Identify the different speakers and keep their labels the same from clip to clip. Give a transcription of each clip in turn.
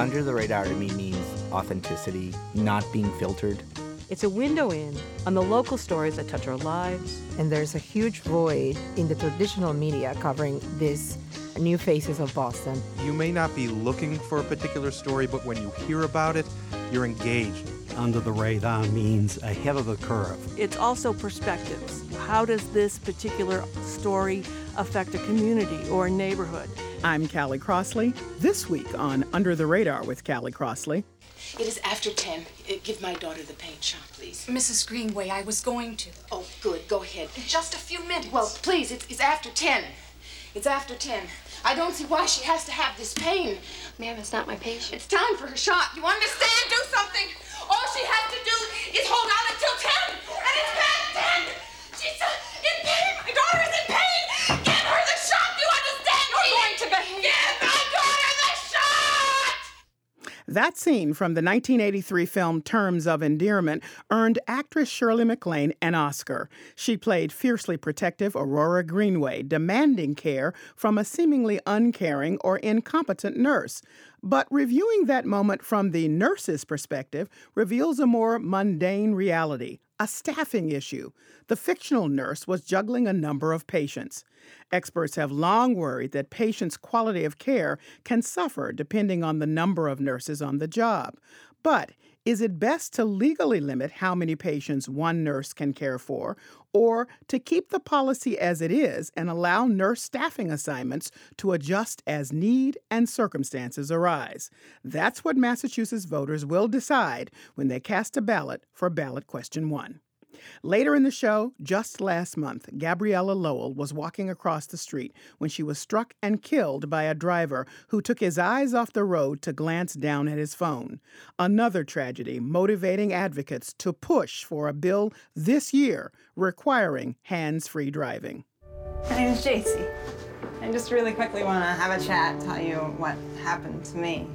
Speaker 1: Under the radar to me means authenticity, not being filtered.
Speaker 2: It's a window in on the local stories that touch our lives.
Speaker 3: And there's a huge void in the traditional media covering these new faces of Boston.
Speaker 4: You may not be looking for a particular story, but when you hear about it, you're engaged.
Speaker 5: Under the radar means ahead of the curve.
Speaker 2: It's also perspectives. How does this particular story affect a community or a neighborhood?
Speaker 6: I'm Callie Crossley. This week on Under the Radar with Callie Crossley.
Speaker 7: It is after 10. Uh, give my daughter the paint shop, please.
Speaker 8: Mrs. Greenway, I was going to.
Speaker 7: Oh, good. Go ahead.
Speaker 8: In just a few minutes.
Speaker 7: Well, please, it's, it's after 10. It's after 10. I don't see why she has to have this pain.
Speaker 8: Ma'am, it's not my patient.
Speaker 7: It's time for her shot. You understand? Do something. All she has to do is hold out until 10. And it's past 10. She's uh, in pain. My daughter is in pain. Give her the shot. Do you understand?
Speaker 8: You're going to behave.
Speaker 7: Give my daughter the shot.
Speaker 6: That scene from the 1983 film Terms of Endearment earned actress Shirley MacLaine an Oscar. She played fiercely protective Aurora Greenway, demanding care from a seemingly uncaring or incompetent nurse. But reviewing that moment from the nurse's perspective reveals a more mundane reality a staffing issue. The fictional nurse was juggling a number of patients. Experts have long worried that patients' quality of care can suffer depending on the number of nurses on the job. But is it best to legally limit how many patients one nurse can care for, or to keep the policy as it is and allow nurse staffing assignments to adjust as need and circumstances arise? That's what Massachusetts voters will decide when they cast a ballot for ballot question one. Later in the show, just last month, Gabriella Lowell was walking across the street when she was struck and killed by a driver who took his eyes off the road to glance down at his phone. Another tragedy motivating advocates to push for a bill this year requiring hands free driving.
Speaker 9: My name is JC. I just really quickly want to have a chat, tell you what happened to me.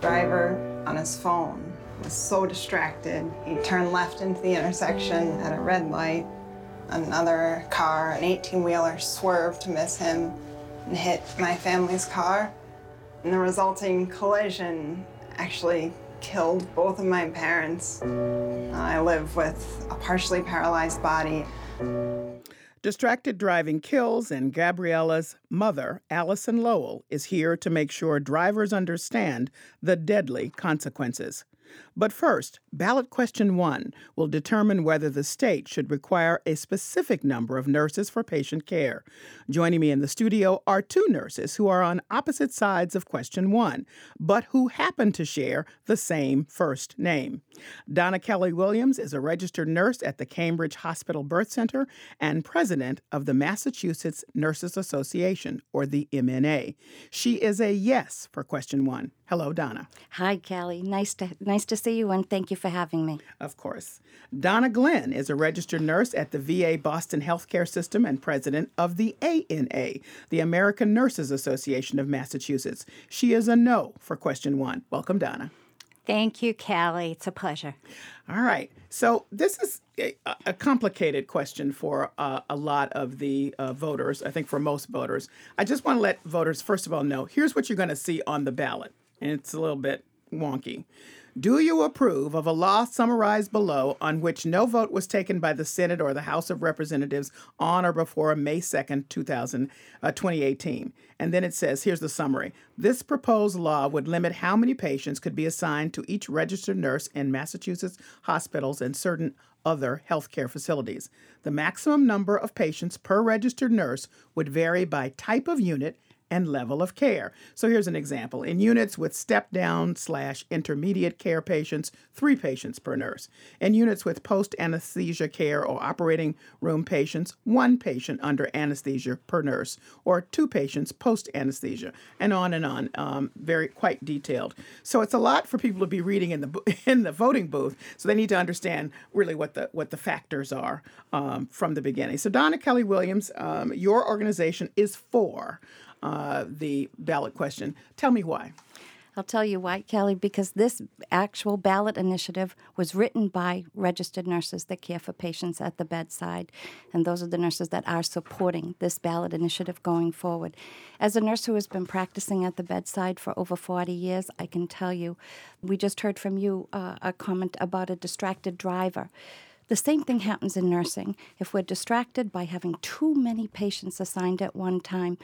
Speaker 9: Driver on his phone was so distracted. He turned left into the intersection at a red light. Another car, an 18 wheeler, swerved to miss him and hit my family's car. And the resulting collision actually killed both of my parents. I live with a partially paralyzed body.
Speaker 6: Distracted driving kills, and Gabriella's mother, Allison Lowell, is here to make sure drivers understand the deadly consequences. But first, ballot question one will determine whether the state should require a specific number of nurses for patient care. Joining me in the studio are two nurses who are on opposite sides of question one, but who happen to share the same first name. Donna Kelly Williams is a registered nurse at the Cambridge Hospital Birth Center and president of the Massachusetts Nurses Association, or the MNA. She is a yes for question one. Hello, Donna.
Speaker 10: Hi, Callie. Nice to nice to see you, and thank you for having me.
Speaker 6: Of course. Donna Glenn is a registered nurse at the VA Boston Healthcare System and president of the ANA, the American Nurses Association of Massachusetts. She is a no for question one. Welcome, Donna.
Speaker 10: Thank you, Callie. It's a pleasure.
Speaker 6: All right. So this is a, a complicated question for uh, a lot of the uh, voters. I think for most voters. I just want to let voters first of all know here's what you're going to see on the ballot, and it's a little bit wonky. Do you approve of a law summarized below on which no vote was taken by the Senate or the House of Representatives on or before May 2nd, 2000, uh, 2018? And then it says here's the summary. This proposed law would limit how many patients could be assigned to each registered nurse in Massachusetts hospitals and certain other healthcare facilities. The maximum number of patients per registered nurse would vary by type of unit and level of care. So here's an example. In units with step down slash intermediate care patients, three patients per nurse. In units with post anesthesia care or operating room patients, one patient under anesthesia per nurse, or two patients post anesthesia, and on and on. Um, very quite detailed. So it's a lot for people to be reading in the in the voting booth. So they need to understand really what the what the factors are um, from the beginning. So Donna Kelly Williams, um, your organization is for uh, the ballot question. Tell me why.
Speaker 10: I'll tell you why, Kelly, because this actual ballot initiative was written by registered nurses that care for patients at the bedside. And those are the nurses that are supporting this ballot initiative going forward. As a nurse who has been practicing at the bedside for over 40 years, I can tell you, we just heard from you uh, a comment about a distracted driver. The same thing happens in nursing. If we're distracted by having too many patients assigned at one time,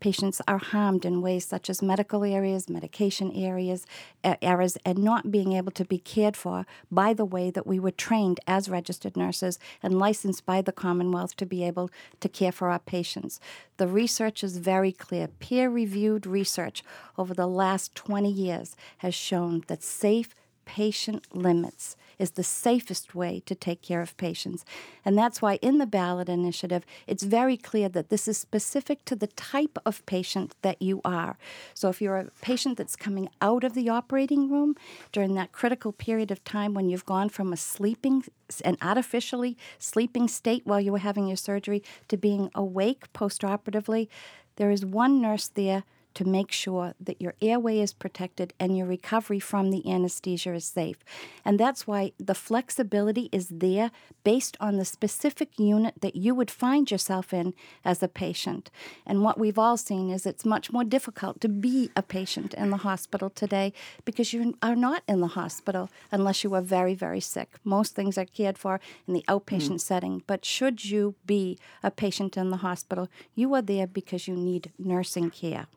Speaker 10: patients are harmed in ways such as medical areas, medication areas, errors, and not being able to be cared for by the way that we were trained as registered nurses and licensed by the Commonwealth to be able to care for our patients. The research is very clear. Peer reviewed research over the last 20 years has shown that safe patient limits is the safest way to take care of patients. And that's why in the ballot initiative, it's very clear that this is specific to the type of patient that you are. So if you're a patient that's coming out of the operating room during that critical period of time when you've gone from a sleeping, an artificially sleeping state while you were having your surgery to being awake postoperatively, there is one nurse there to make sure that your airway is protected and your recovery from the anesthesia is safe. And that's why the flexibility is there based on the specific unit that you would find yourself in as a patient. And what we've all seen is it's much more difficult to be a patient in the hospital today because you are not in the hospital unless you are very, very sick. Most things are cared for in the outpatient mm. setting. But should you be a patient in the hospital, you are there because you need nursing care.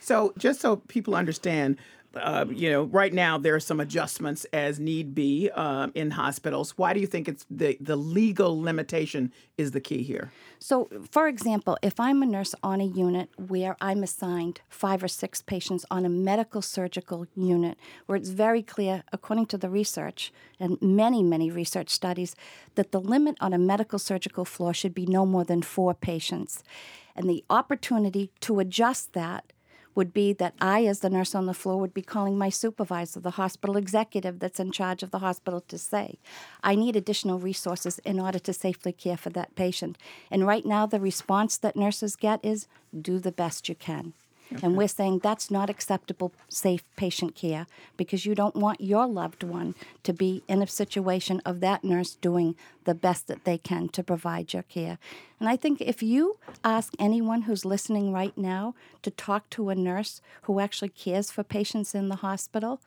Speaker 6: So, just so people understand, uh, you know, right now there are some adjustments as need be uh, in hospitals. Why do you think it's the the legal limitation is the key here?
Speaker 10: So, for example, if I'm a nurse on a unit where I'm assigned five or six patients on a medical surgical unit, where it's very clear, according to the research and many, many research studies, that the limit on a medical surgical floor should be no more than four patients. And the opportunity to adjust that would be that I, as the nurse on the floor, would be calling my supervisor, the hospital executive that's in charge of the hospital, to say, I need additional resources in order to safely care for that patient. And right now, the response that nurses get is do the best you can. Okay. And we're saying that's not acceptable, safe patient care because you don't want your loved one to be in a situation of that nurse doing the best that they can to provide your care. And I think if you ask anyone who's listening right now to talk to a nurse who actually cares for patients in the hospital,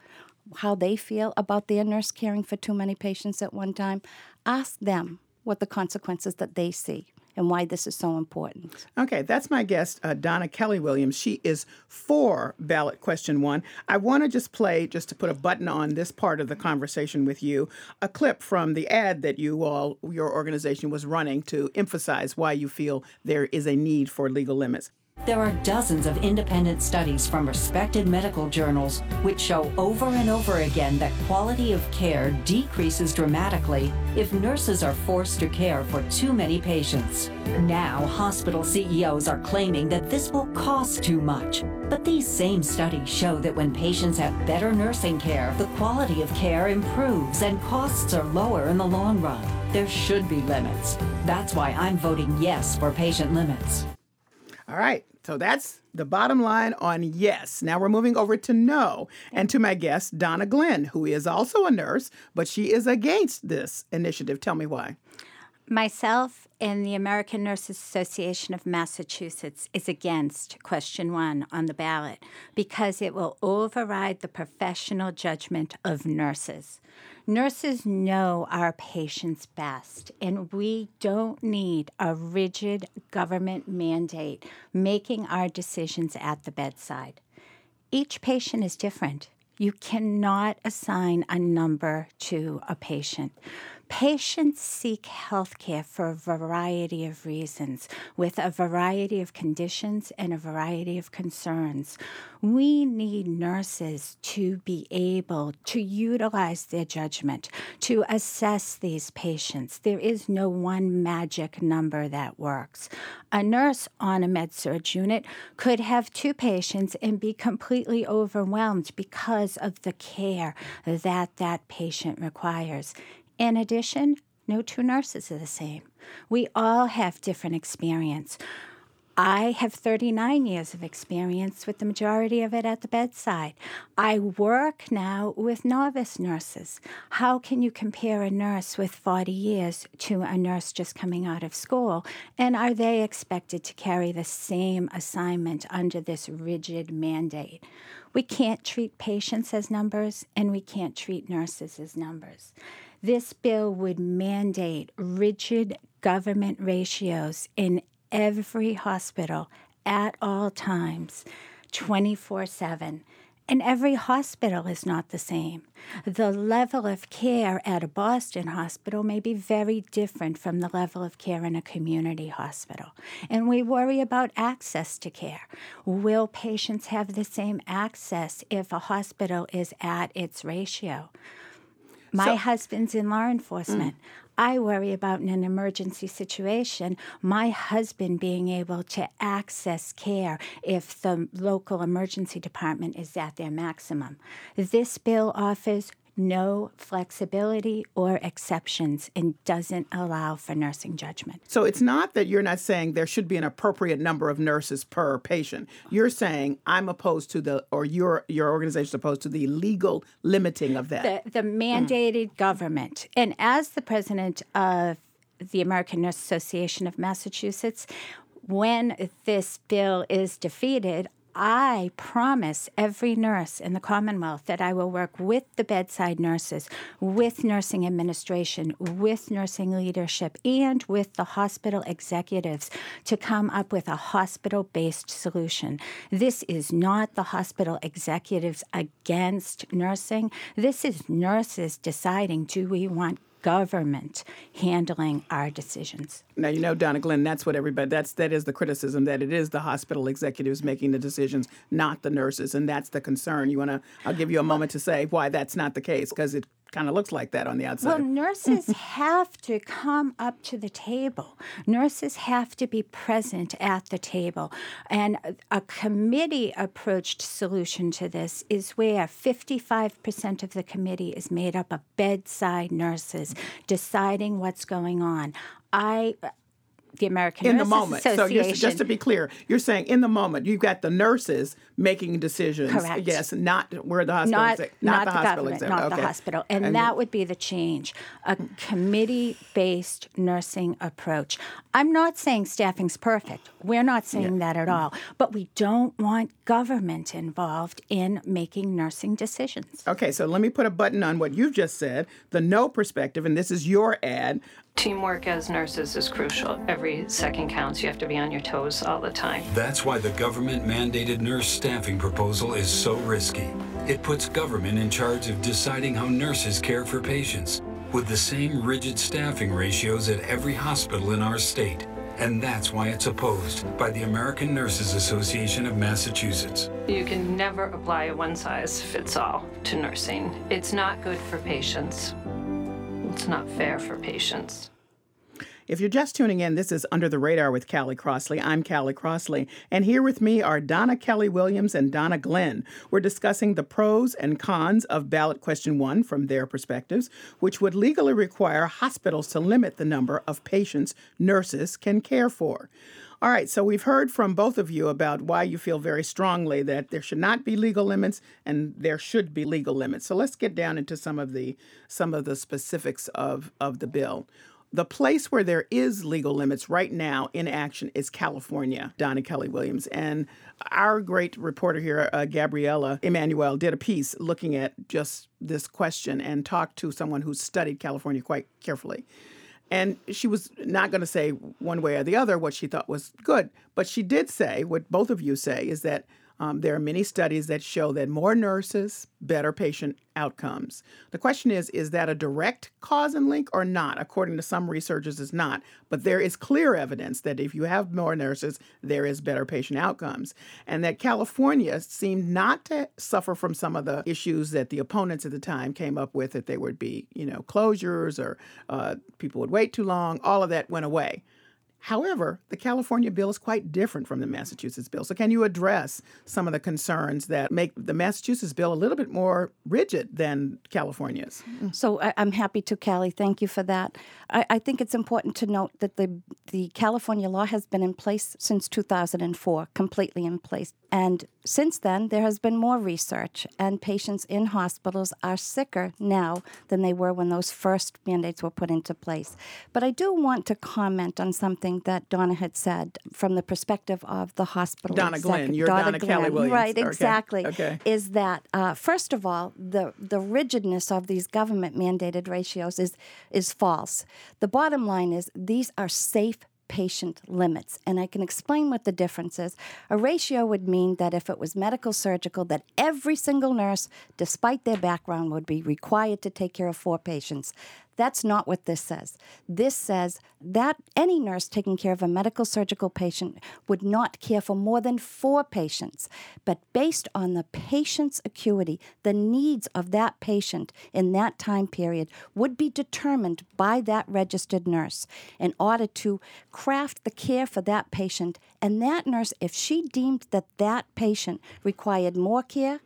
Speaker 10: how they feel about their nurse caring for too many patients at one time, ask them what the consequences that they see and why this is so important.
Speaker 6: Okay, that's my guest, uh, Donna Kelly Williams. She is for ballot question one. I want to just play, just to put a button on this part of the conversation with you, a clip from the ad that you all, your organization was running to emphasize why you feel there is a need for legal limits.
Speaker 11: There are dozens of independent studies from respected medical journals which show over and over again that quality of care decreases dramatically if nurses are forced to care for too many patients. Now, hospital CEOs are claiming that this will cost too much. But these same studies show that when patients have better nursing care, the quality of care improves and costs are lower in the long run. There should be limits. That's why I'm voting yes for patient limits.
Speaker 6: All right. So that's the bottom line on yes. Now we're moving over to no and to my guest, Donna Glenn, who is also a nurse, but she is against this initiative. Tell me why.
Speaker 12: Myself and the American Nurses Association of Massachusetts is against question one on the ballot because it will override the professional judgment of nurses. Nurses know our patients best, and we don't need a rigid government mandate making our decisions at the bedside. Each patient is different. You cannot assign a number to a patient. Patients seek health care for a variety of reasons, with a variety of conditions and a variety of concerns. We need nurses to be able to utilize their judgment to assess these patients. There is no one magic number that works. A nurse on a med surg unit could have two patients and be completely overwhelmed because of the care that that patient requires. In addition, no two nurses are the same. We all have different experience. I have 39 years of experience with the majority of it at the bedside. I work now with novice nurses. How can you compare a nurse with 40 years to a nurse just coming out of school? And are they expected to carry the same assignment under this rigid mandate? We can't treat patients as numbers, and we can't treat nurses as numbers. This bill would mandate rigid government ratios in every hospital at all times, 24 7. And every hospital is not the same. The level of care at a Boston hospital may be very different from the level of care in a community hospital. And we worry about access to care. Will patients have the same access if a hospital is at its ratio? My
Speaker 2: So-
Speaker 12: husband's in law enforcement. Mm. I worry about in an emergency situation, my husband being able to access care if the local emergency department is at their maximum. This bill offers no flexibility or exceptions and doesn't allow for nursing judgment.
Speaker 6: So it's not that you're not saying there should be an appropriate number of nurses per patient. You're saying I'm opposed to the, or your your organization is opposed to the legal limiting of that.
Speaker 12: the, the mandated government. And as the president of the American Nurse Association of Massachusetts, when this bill is defeated, I promise every nurse in the Commonwealth that I will work with the bedside nurses, with nursing administration, with nursing leadership, and with the hospital executives to come up with a hospital based solution. This is not the hospital executives against nursing. This is nurses deciding do we want government handling our decisions.
Speaker 6: Now you know, Donna Glenn, that's what everybody that's that is the criticism that it is the hospital executives making the decisions, not the nurses, and that's the concern. You want to? I'll give you a moment to say why that's not the case because it kind of looks like that on the outside.
Speaker 12: Well, nurses have to come up to the table. Nurses have to be present at the table. And a- committee approached solution to this is where 55% of the committee is made up of bedside nurses deciding what's going on. I the American
Speaker 6: in the
Speaker 12: Nurses
Speaker 6: moment. So just to be clear, you're saying in the moment you've got the nurses making decisions.
Speaker 12: Correct.
Speaker 6: Yes, not where the hospital
Speaker 12: not,
Speaker 6: exec-
Speaker 12: not,
Speaker 6: the,
Speaker 12: the,
Speaker 6: hospital
Speaker 12: government,
Speaker 6: exec-
Speaker 12: not the hospital. And,
Speaker 6: And-
Speaker 12: that would be the change a committee based nursing approach. I'm not saying staffing's perfect. We're not saying that at all. But we don't want government involved in making nursing decisions.
Speaker 6: Okay, so let me put a button on what you've just said, the no perspective, and this is your ad.
Speaker 13: Teamwork as nurses is crucial. Every second counts. You have to be on your toes all the time.
Speaker 14: That's why the government mandated nurse staffing proposal is so risky. It puts government in charge of deciding how nurses care for patients, with the same rigid staffing ratios at every hospital in our state. And that's why it's opposed by the American Nurses Association of Massachusetts.
Speaker 13: You can never apply a one size fits all to nursing. It's not good for patients. It's not fair for patients.
Speaker 6: If you're just tuning in, this is Under the Radar with Callie Crossley. I'm Callie Crossley, and here with me are Donna Kelly Williams and Donna Glenn. We're discussing the pros and cons of ballot question one from their perspectives, which would legally require hospitals to limit the number of patients nurses can care for. All right, so we've heard from both of you about why you feel very strongly that there should not be legal limits and there should be legal limits. So let's get down into some of the some of the specifics of of the bill. The place where there is legal limits right now in action is California, Donna Kelly Williams. And our great reporter here, uh, Gabriella Emanuel, did a piece looking at just this question and talked to someone who studied California quite carefully. And she was not going to say one way or the other what she thought was good, but she did say what both of you say is that um, there are many studies that show that more nurses, better patient outcomes. The question is is that a direct cause and link or not? According to some researchers, it's not. But there is clear evidence that if you have more nurses, there is better patient outcomes. And that California seemed not to suffer from some of the issues that the opponents at the time came up with that they would be, you know, closures or uh, people would wait too long. All of that went away. However, the California bill is quite different from the Massachusetts bill. So, can you address some of the concerns that make the Massachusetts bill a little bit more rigid than California's?
Speaker 10: So I, I'm happy to, Callie. Thank you for that. I, I think it's important to note that the the California law has been in place since 2004, completely in place. And since then, there has been more research, and patients in hospitals are sicker now than they were when those first mandates were put into place. But I do want to comment on something that Donna had said from the perspective of the hospital.
Speaker 6: Donna Glenn, you're Donna Kelly Williams.
Speaker 10: Right,
Speaker 6: Okay,
Speaker 10: exactly.
Speaker 6: okay.
Speaker 10: Is that uh, first of all, the the rigidness of these government mandated ratios is is false. The bottom line is these are safe patient limits and i can explain what the difference is a ratio would mean that if it was medical surgical that every single nurse despite their background would be required to take care of four patients that's not what this says. This says that any nurse taking care of a medical surgical patient would not care for more than four patients. But based on the patient's acuity, the needs of that patient in that time period would be determined by that registered nurse in order to craft the care for that patient. And that nurse, if she deemed that that patient required more care,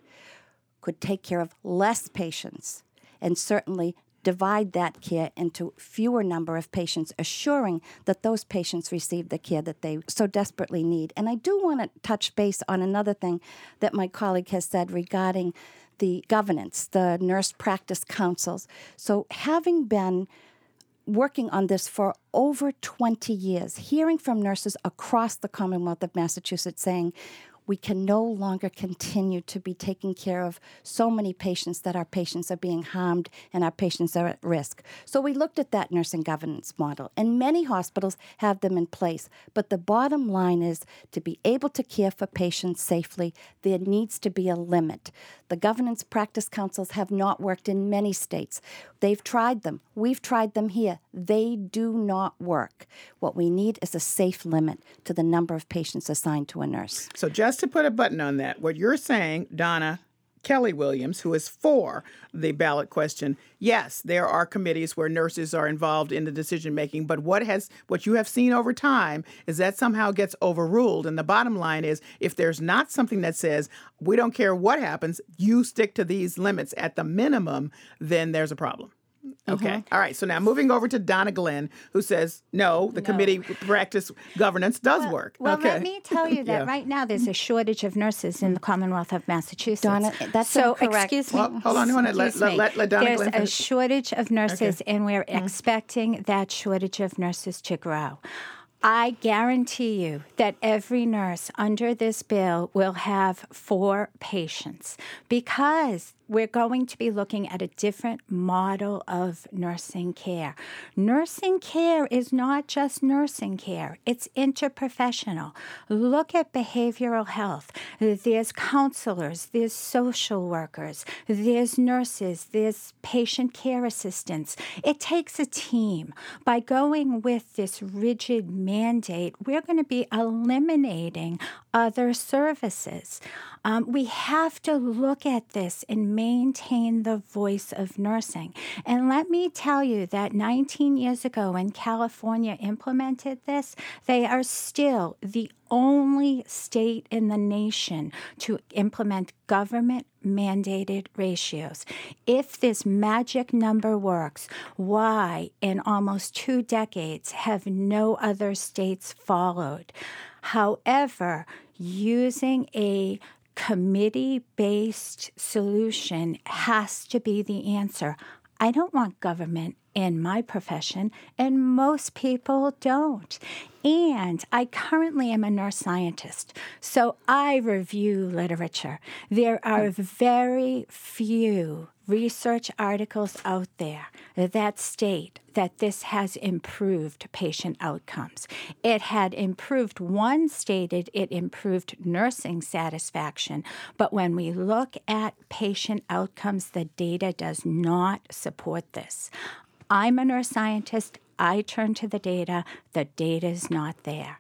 Speaker 10: could take care of less patients and certainly divide that care into fewer number of patients assuring that those patients receive the care that they so desperately need. And i do want to touch base on another thing that my colleague has said regarding the governance the nurse practice councils. So having been working on this for over 20 years, hearing from nurses across the Commonwealth of Massachusetts saying, we can no longer continue to be taking care of so many patients that our patients are being harmed and our patients are at risk. So we looked at that nursing governance model, and many hospitals have them in place. But the bottom line is to be able to care for patients safely, there needs to be a limit. The governance practice councils have not worked in many states. They've tried them. We've tried them here. They do not work. What we need is a safe limit to the number of patients assigned to a nurse.
Speaker 6: So, just to put a button on that, what you're saying, Donna Kelly Williams, who is for the ballot question, yes, there are committees where nurses are involved in the decision making, but what has what you have seen over time is that somehow gets overruled. And the bottom line is if there's not something that says we don't care what happens, you stick to these limits at the minimum, then there's a problem. Okay.
Speaker 10: Mhm.
Speaker 6: All right. So now moving over to Donna Glenn, who says no, the committee practice governance does work.
Speaker 12: Well,
Speaker 6: okay.
Speaker 12: let me tell you that
Speaker 6: Yeah.
Speaker 12: right now there's a shortage of nurses in the Commonwealth of Massachusetts.
Speaker 10: Donna, that's
Speaker 12: so.
Speaker 10: incorrect.
Speaker 12: Excuse me.
Speaker 6: Well, hold on, hold on. Let-
Speaker 12: Excuse
Speaker 6: let-
Speaker 12: me.
Speaker 6: let- let Donna
Speaker 12: There's
Speaker 6: Glenn
Speaker 12: a shortage of nurses, and we're expecting that shortage of nurses to grow. I guarantee you that every nurse under this bill will have four patients because we're going to be looking at a different model of nursing care. Nursing care is not just nursing care, it's interprofessional. Look at behavioral health. There's counselors, there's social workers, there's nurses, there's patient care assistants. It takes a team. By going with this rigid mandate, we're going to be eliminating other services. Um, we have to look at this and maintain the voice of nursing. And let me tell you that 19 years ago, when California implemented this, they are still the only state in the nation to implement government mandated ratios. If this magic number works, why in almost two decades have no other states followed? However, using a committee based solution has to be the answer. I don't want government in my profession, and most people don't. And I currently am a nurse scientist, so I review literature. There are very few research articles out there that state that this has improved patient outcomes. It had improved, one stated it improved nursing satisfaction, but when we look at patient outcomes, the data does not support this. I'm a nurse scientist. I turn to the data. The data is not there.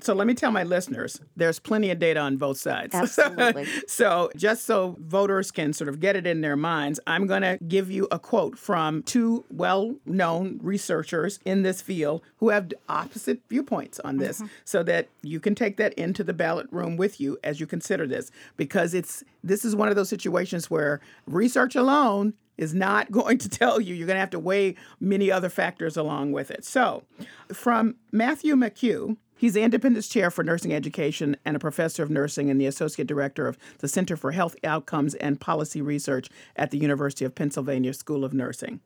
Speaker 6: So let me tell my listeners, there's plenty of data on both sides.
Speaker 10: Absolutely.
Speaker 6: so just so voters can sort of get it in their minds, I'm going to give you a quote from two well-known researchers in this field who have opposite viewpoints on this mm-hmm. so that you can take that into the ballot room with you as you consider this because it's this is one of those situations where research alone is not going to tell you. You're going to have to weigh many other factors along with it. So, from Matthew McHugh, he's the Independence Chair for Nursing Education and a professor of nursing and the Associate Director of the Center for Health Outcomes and Policy Research at the University of Pennsylvania School of Nursing.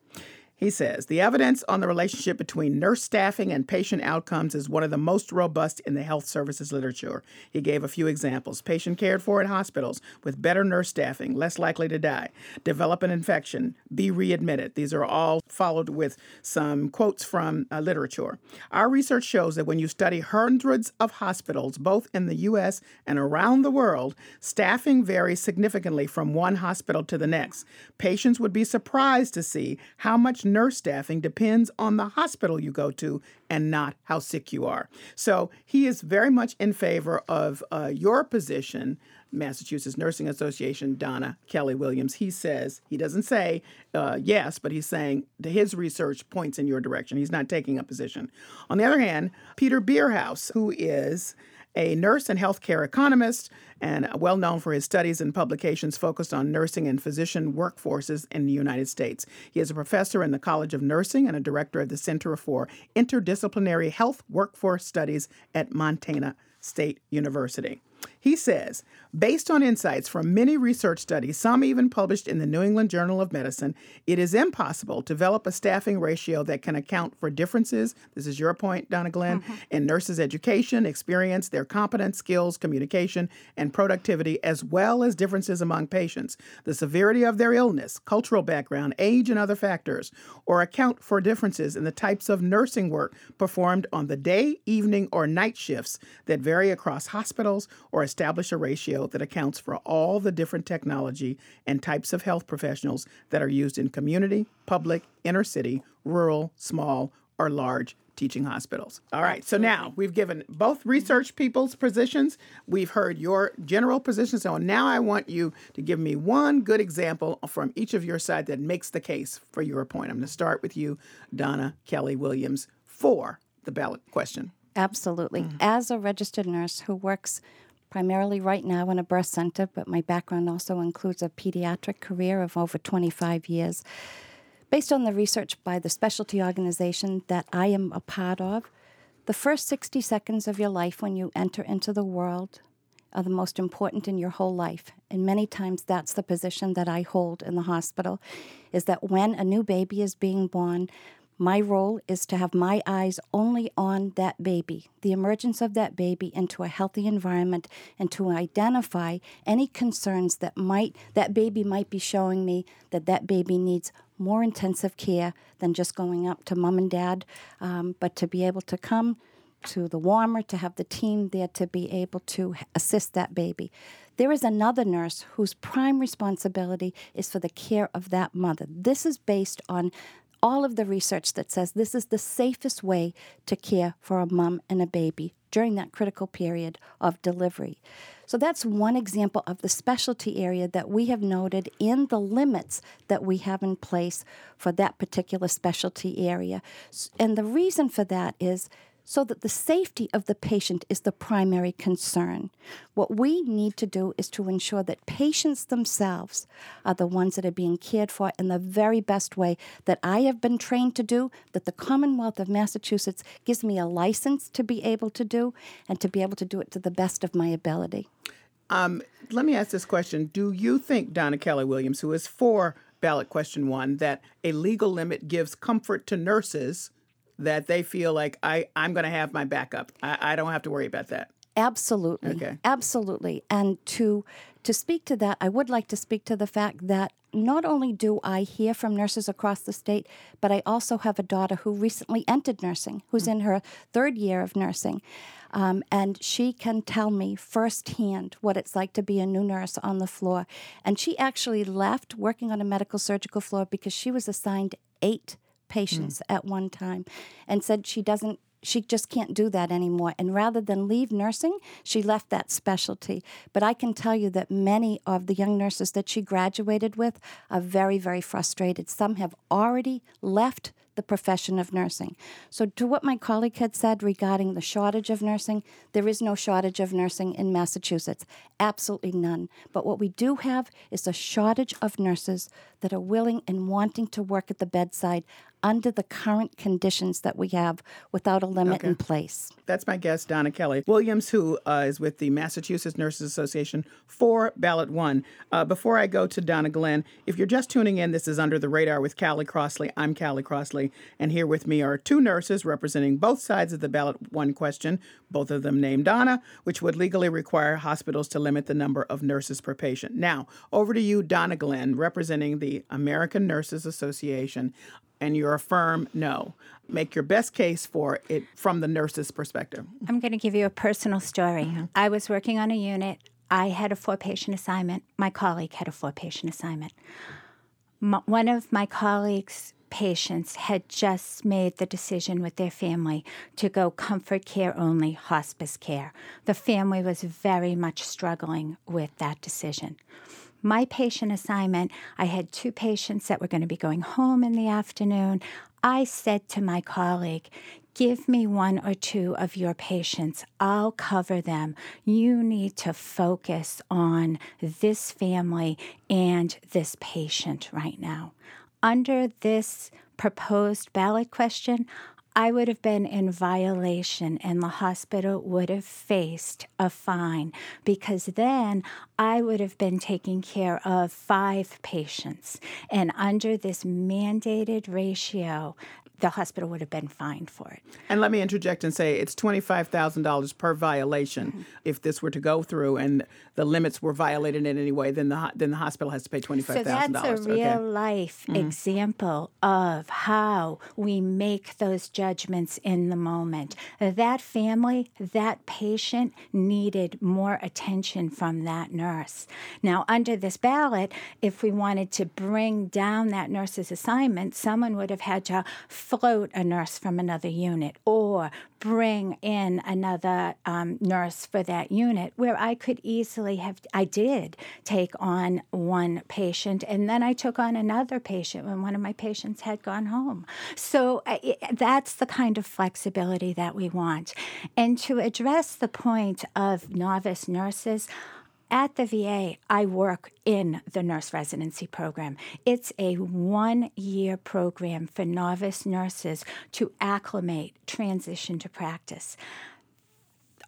Speaker 6: He says the evidence on the relationship between nurse staffing and patient outcomes is one of the most robust in the health services literature. He gave a few examples. Patient cared for in hospitals with better nurse staffing, less likely to die, develop an infection, be readmitted. These are all followed with some quotes from uh, literature. Our research shows that when you study hundreds of hospitals, both in the U.S. and around the world, staffing varies significantly from one hospital to the next. Patients would be surprised to see how much nurse staffing depends on the hospital you go to and not how sick you are. So he is very much in favor of uh, your position. Massachusetts Nursing Association, Donna Kelly Williams. He says, he doesn't say uh, yes, but he's saying that his research points in your direction. He's not taking a position. On the other hand, Peter Buerhaus, who is a nurse and healthcare economist and well known for his studies and publications focused on nursing and physician workforces in the United States. He is a professor in the College of Nursing and a director of the Center for Interdisciplinary Health Workforce Studies at Montana State University. He says, based on insights from many research studies, some even published in the New England Journal of Medicine, it is impossible to develop a staffing ratio that can account for differences. This is your point, Donna Glenn, mm-hmm. in nurses' education, experience, their competence, skills, communication, and productivity, as well as differences among patients, the severity of their illness, cultural background, age, and other factors, or account for differences in the types of nursing work performed on the day, evening, or night shifts that vary across hospitals or establish a ratio that accounts for all the different technology and types of health professionals that are used in community, public, inner city, rural, small, or large teaching hospitals. All right, so now we've given both research people's positions, we've heard your general position. So now I want you to give me one good example from each of your side that makes the case for your point. I'm going to start with you, Donna Kelly Williams, for the ballot question.
Speaker 10: Absolutely. Mm-hmm. As a registered nurse who works primarily right now in a breast center, but my background also includes a pediatric career of over 25 years. Based on the research by the specialty organization that I am a part of, the first 60 seconds of your life when you enter into the world are the most important in your whole life. And many times that's the position that I hold in the hospital is that when a new baby is being born, my role is to have my eyes only on that baby, the emergence of that baby into a healthy environment, and to identify any concerns that might that baby might be showing me that that baby needs more intensive care than just going up to mom and dad, um, but to be able to come to the warmer, to have the team there to be able to assist that baby. There is another nurse whose prime responsibility is for the care of that mother. This is based on all of the research that says this is the safest way to care for a mom and a baby during that critical period of delivery. So that's one example of the specialty area that we have noted in the limits that we have in place for that particular specialty area. And the reason for that is so that the safety of the patient is the primary concern. What we need to do is to ensure that patients themselves are the ones that are being cared for in the very best way that I have been trained to do, that the Commonwealth of Massachusetts gives me a license to be able to do, and to be able to do it to the best of my ability.
Speaker 6: Um, let me ask this question Do you think, Donna Kelly Williams, who is for ballot question one, that a legal limit gives comfort to nurses? That they feel like I, I'm going to have my backup. I, I don't have to worry about that.
Speaker 10: Absolutely.
Speaker 6: Okay.
Speaker 10: Absolutely. And to to speak to that, I would like to speak to the fact that not only do I hear from nurses across the state, but I also have a daughter who recently entered nursing, who's mm. in her third year of nursing. Um, and she can tell me firsthand what it's like to be a new nurse on the floor. And she actually left working on a medical surgical floor because she was assigned eight patients mm. at one time and said she doesn't she just can't do that anymore. And rather than leave nursing, she left that specialty. But I can tell you that many of the young nurses that she graduated with are very, very frustrated. Some have already left the profession of nursing. So, to what my colleague had said regarding the shortage of nursing, there is no shortage of nursing in Massachusetts. Absolutely none. But what we do have is a shortage of nurses that are willing and wanting to work at the bedside under the current conditions that we have without a limit
Speaker 6: Okay.
Speaker 10: in place.
Speaker 6: That's my guest, Donna Kelly Williams, who uh, is with the Massachusetts Nurses Association for Ballot One. Uh, before I go to Donna Glenn, if you're just tuning in, this is Under the Radar with Callie Crossley. I'm Callie Crossley, and here with me are two nurses representing both sides of the Ballot One question, both of them named Donna, which would legally require hospitals to limit the number of nurses per patient. Now, over to you, Donna Glenn, representing the American Nurses Association and you're a firm no. Make your best case for it from the nurse's perspective.
Speaker 12: I'm going to give you a personal story. Mm-hmm. I was working on a unit. I had a four patient assignment. My colleague had a four patient assignment. M- one of my colleagues' patients had just made the decision with their family to go comfort care only, hospice care. The family was very much struggling with that decision. My patient assignment, I had two patients that were going to be going home in the afternoon. I said to my colleague, Give me one or two of your patients. I'll cover them. You need to focus on this family and this patient right now. Under this proposed ballot question, I would have been in violation and the hospital would have faced a fine because then I would have been taking care of five patients. And under this mandated ratio, the hospital would have been fined for it.
Speaker 6: And let me interject and say it's $25,000 per violation. If this were to go through and the limits were violated in any way, then the then the hospital has to pay $25,000.
Speaker 12: So that's a real
Speaker 6: okay.
Speaker 12: life
Speaker 6: Mhm.
Speaker 12: example of how we make those judgments in the moment. That family, that patient needed more attention from that nurse. Now, under this ballot, if we wanted to bring down that nurse's assignment, someone would have had to float a nurse from another unit or bring in another um, nurse for that unit where I could easily have, I did take on one patient and then I took on another patient when one of my patients had gone home. So uh, it, that's the kind of flexibility that we want. And to address the point of novice nurses, at the VA, I work in the nurse residency program. It's a one year program for novice nurses to acclimate, transition to practice.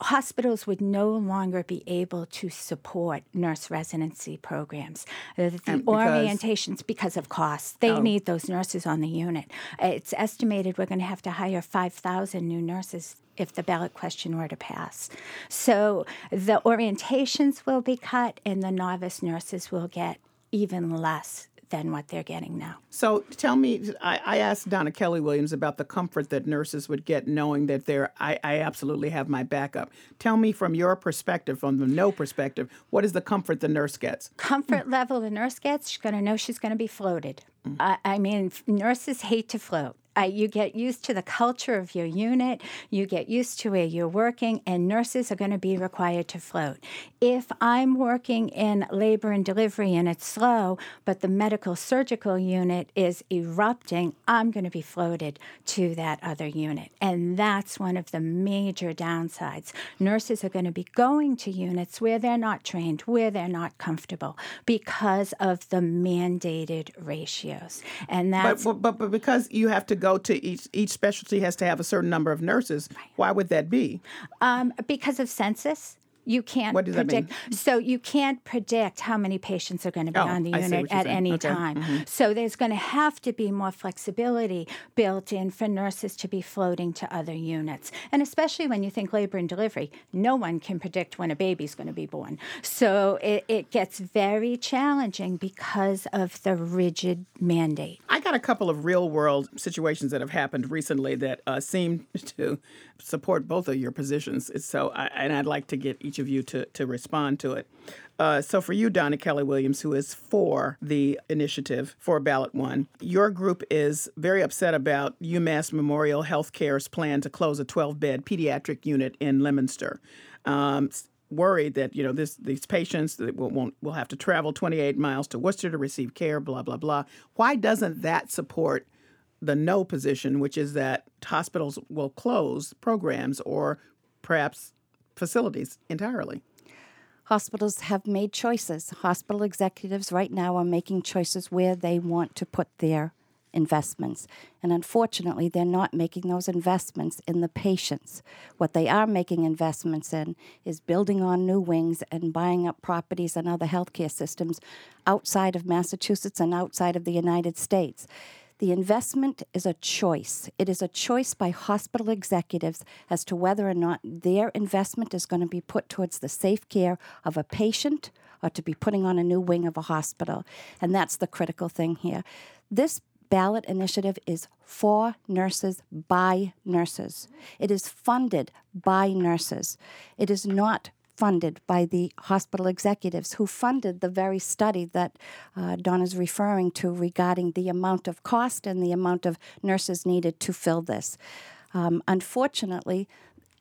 Speaker 12: Hospitals would no longer be able to support nurse residency programs. The,
Speaker 15: because-
Speaker 12: orientations, because of costs, they
Speaker 15: Oh.
Speaker 12: need those nurses on the unit. It's estimated we're going to have to hire 5,000 new nurses if the ballot question were to pass. So the orientations will be cut, and the novice nurses will get even less than what they're getting now.
Speaker 6: So tell me, I, I asked Donna Kelly Williams about the comfort that nurses would get knowing that they're, I, I absolutely have my backup. Tell me from your perspective, from the no perspective, what is the comfort the nurse gets?
Speaker 12: Comfort level the nurse gets, she's going to know she's going to be floated. Mm-hmm. I I mean, nurses hate to float. Uh, you get used to the culture of your unit, you get used to where you're working, and nurses are going to be required to float. If I'm working in labor and delivery and it's slow, but the medical surgical unit is erupting, I'm going to be floated to that other unit. And that's one of the major downsides. Nurses are going to be going to units where they're not trained, where they're not comfortable because of the mandated ratios. And that's
Speaker 6: But, but, but because you have to go to each, each specialty has to have a certain number of nurses, why would that be?
Speaker 12: Um, because of census. You can't
Speaker 6: What does that
Speaker 12: predict. So you can't predict how many patients are going to be
Speaker 6: Oh,
Speaker 12: on the unit at
Speaker 6: saying.
Speaker 12: any
Speaker 6: Okay.
Speaker 12: time.
Speaker 6: Mhm.
Speaker 12: So there's going to have to be more flexibility built in for nurses to be floating to other units. And especially when you think labor and delivery, no one can predict when a baby's going to be born. So it, it gets very challenging because of the rigid mandate.
Speaker 6: I got a couple of real world situations that have happened recently that uh, seem to support both of your positions. So, I, and I'd like to get each of you to, to respond to it. Uh, so, for you, Donna Kelly Williams, who is for the initiative for Ballot One, your group is very upset about UMass Memorial Healthcare's plan to close a 12 bed pediatric unit in Leominster. Um, worried that you know this these patients that will won't will have to travel 28 miles to Worcester to receive care. Blah blah blah. Why doesn't that support the no position, which is that hospitals will close programs or perhaps facilities entirely?
Speaker 10: Hospitals have made choices. Hospital executives right now are making choices where they want to put their investments. And unfortunately, they're not making those investments in the patients. What they are making investments in is building on new wings and buying up properties and other healthcare systems outside of Massachusetts and outside of the United States. The investment is a choice. It is a choice by hospital executives as to whether or not their investment is going to be put towards the safe care of a patient or to be putting on a new wing of a hospital. And that's the critical thing here. This ballot initiative is for nurses by nurses. It is funded by nurses. It is not funded by the hospital executives who funded the very study that uh, Don is referring to regarding the amount of cost and the amount of nurses needed to fill this. Um, unfortunately,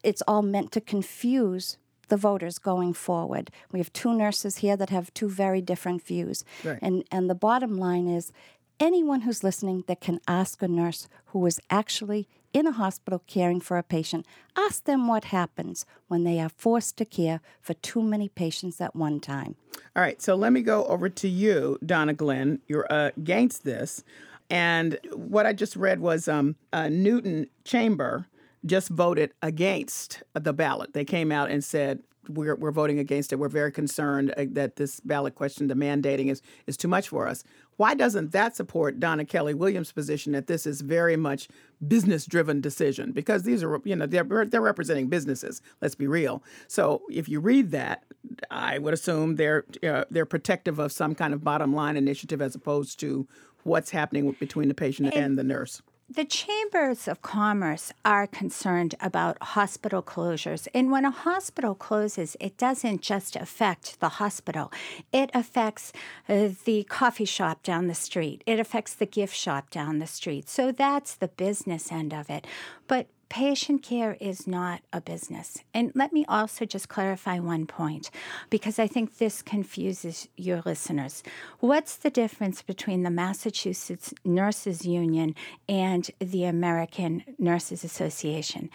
Speaker 10: it's all meant to confuse the voters going forward. We have two nurses here that have two very different views.
Speaker 6: Right.
Speaker 10: And and the bottom line is anyone who's listening that can ask a nurse who is actually in a hospital caring for a patient, ask them what happens when they are forced to care for too many patients at one time.
Speaker 6: All right, so let me go over to you, Donna Glenn. You're uh, against this. And what I just read was um, uh, Newton Chamber just voted against the ballot. They came out and said, we're, we're voting against it. We're very concerned uh, that this ballot question, the mandating, is, is too much for us. Why doesn't that support Donna Kelly Williams' position that this is very much business-driven decision? Because these are, you know, they're they're representing businesses. Let's be real. So if you read that, I would assume they're uh, they're protective of some kind of bottom line initiative as opposed to what's happening between the patient and, and the nurse
Speaker 12: the chambers of commerce are concerned about hospital closures. And when a hospital closes, it doesn't just affect the hospital, it affects uh, the coffee shop down the street, it affects the gift shop down the street. So that's the business end of it. But patient care is not a business. And let me also just clarify one point because I think this confuses your listeners. What's the difference between the Massachusetts Nurses Union and the American Nurses Association?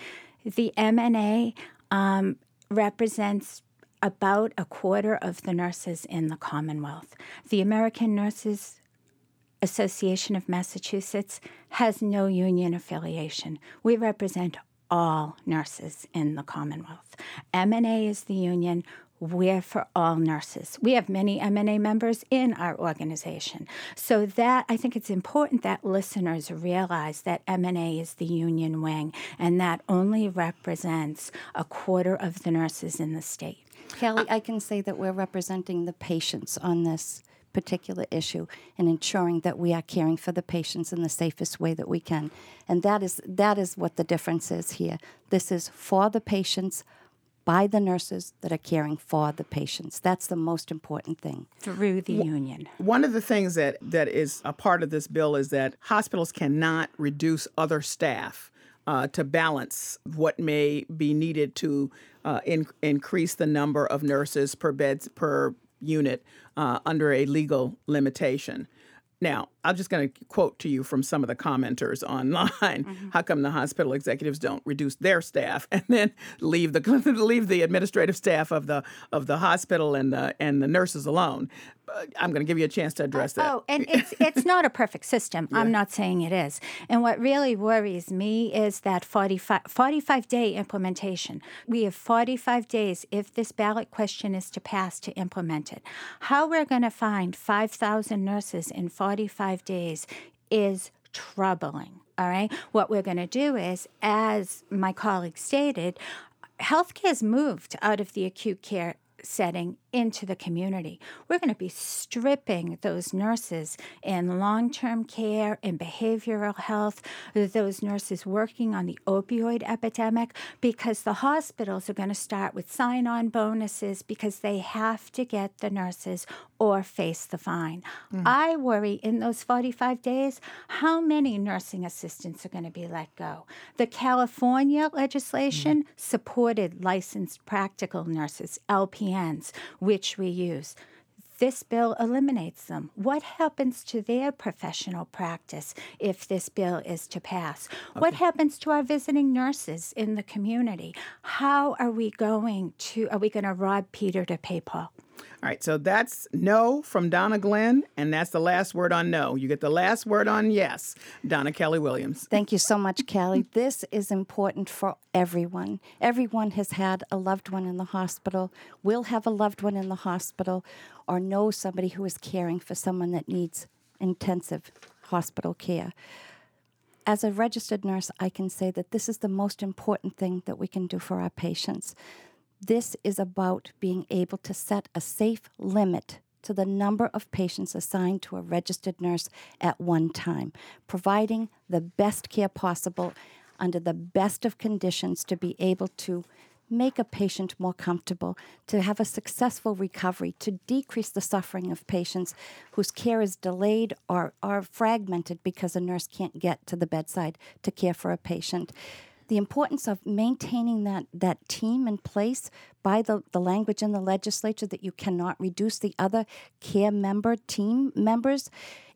Speaker 12: The MNA um, represents about a quarter of the nurses in the Commonwealth. The American Nurses Association of Massachusetts has no union affiliation. We represent all nurses in the Commonwealth. MNA is the union. We're for all nurses. We have many MNA members in our organization. So that I think it's important that listeners realize that MNA is the union wing and that only represents a quarter of the nurses in the state.
Speaker 10: Callie, I can say that we're representing the patients on this particular issue and ensuring that we are caring for the patients in the safest way that we can. And that is that is what the difference is here. This is for the patients by the nurses that are caring for the patients. That's the most important thing.
Speaker 12: Through the union.
Speaker 6: One of the things that, that is a part of this bill is that hospitals cannot reduce other staff. Uh, to balance what may be needed to uh, in, increase the number of nurses per beds per unit uh, under a legal limitation. Now, I'm just going to quote to you from some of the commenters online. Mm-hmm. How come the hospital executives don't reduce their staff and then leave the leave the administrative staff of the of the hospital and the and the nurses alone? I'm going to give you a chance to address that.
Speaker 12: Oh, and it's it's not a perfect system. Yeah. I'm not saying it is. And what really worries me is that 45, 45 day implementation. We have 45 days if this ballot question is to pass to implement it. How are we're going to find 5,000 nurses in 45 days is troubling. All right. What we're going to do is, as my colleague stated, healthcare has moved out of the acute care setting into the community. We're going to be stripping those nurses in long term care, in behavioral health, those nurses working on the opioid epidemic, because the hospitals are going to start with sign on bonuses because they have to get the nurses or face the fine. Mm. I worry in those 45 days how many nursing assistants are going to be let go. The California legislation mm. supported licensed practical nurses, LPNs, which we use. This bill eliminates them. What happens to their professional practice if this bill is to pass? Okay. What happens to our visiting nurses in the community? How are we going to, are we going to rob Peter to pay Paul?
Speaker 6: All right, so that's no from Donna Glenn, and that's the last word on no. You get the last word on yes, Donna Kelly Williams.
Speaker 10: Thank you so much, Callie. this is important for everyone. Everyone has had a loved one in the hospital, will have a loved one in the hospital, or know somebody who is caring for someone that needs intensive hospital care. As a registered nurse, I can say that this is the most important thing that we can do for our patients. This is about being able to set a safe limit to the number of patients assigned to a registered nurse at one time, providing the best care possible under the best of conditions to be able to make a patient more comfortable, to have a successful recovery, to decrease the suffering of patients whose care is delayed or are fragmented because a nurse can't get to the bedside to care for a patient the importance of maintaining that, that team in place by the, the language in the legislature that you cannot reduce the other care member team members